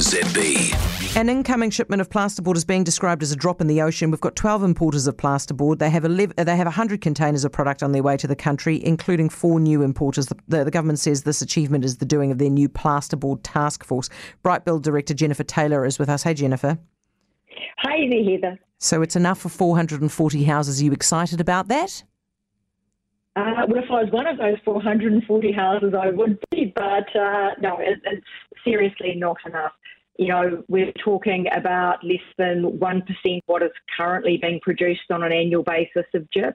ZB. An incoming shipment of plasterboard is being described as a drop in the ocean. We've got 12 importers of plasterboard. They have, 11, they have 100 containers of product on their way to the country, including four new importers. The, the, the government says this achievement is the doing of their new plasterboard task force. Brightbuild director Jennifer Taylor is with us. Hey, Jennifer. Hi there, Heather. So it's enough for 440 houses. Are you excited about that? Uh, well, if I was one of those 440 houses, I would be, but uh, no, it, it's seriously not enough. You know, we're talking about less than 1% what is currently being produced on an annual basis of GIB.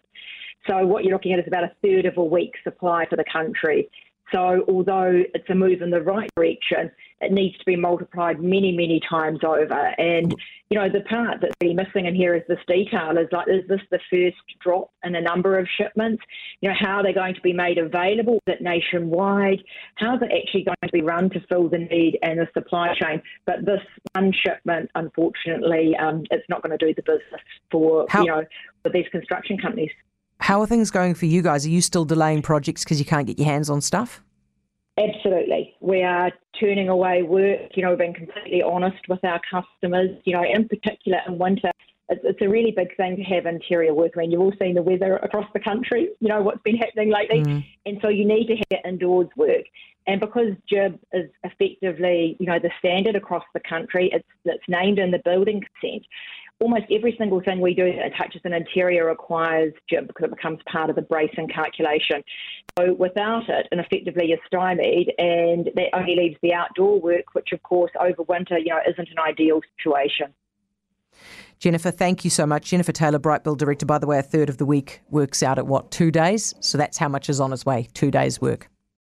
So what you're looking at is about a third of a week's supply for the country. So although it's a move in the right direction, it needs to be multiplied many, many times over. And, you know, the part that's really missing in here is this detail is like, is this the first drop in a number of shipments? You know, how are they going to be made available? It nationwide? How is it actually going to be run to fill the need and the supply chain? But this one shipment, unfortunately, um, it's not going to do the business for, how- you know, for these construction companies. How are things going for you guys? Are you still delaying projects because you can't get your hands on stuff? Absolutely. We are turning away work, you know, being completely honest with our customers, you know, in particular in winter. It's, it's a really big thing to have interior work. I mean, you've all seen the weather across the country, you know, what's been happening lately. Mm. And so you need to have indoors work. And because GIB is effectively, you know, the standard across the country, it's, it's named in the building consent almost every single thing we do that touches an interior requires GIB because it becomes part of the bracing calculation. So without it, and effectively you're stymied, and that only leaves the outdoor work, which of course over winter, you know, isn't an ideal situation. Jennifer, thank you so much. Jennifer Taylor, Brightbuild Director. By the way, a third of the week works out at what, two days? So that's how much is on its way, two days' work.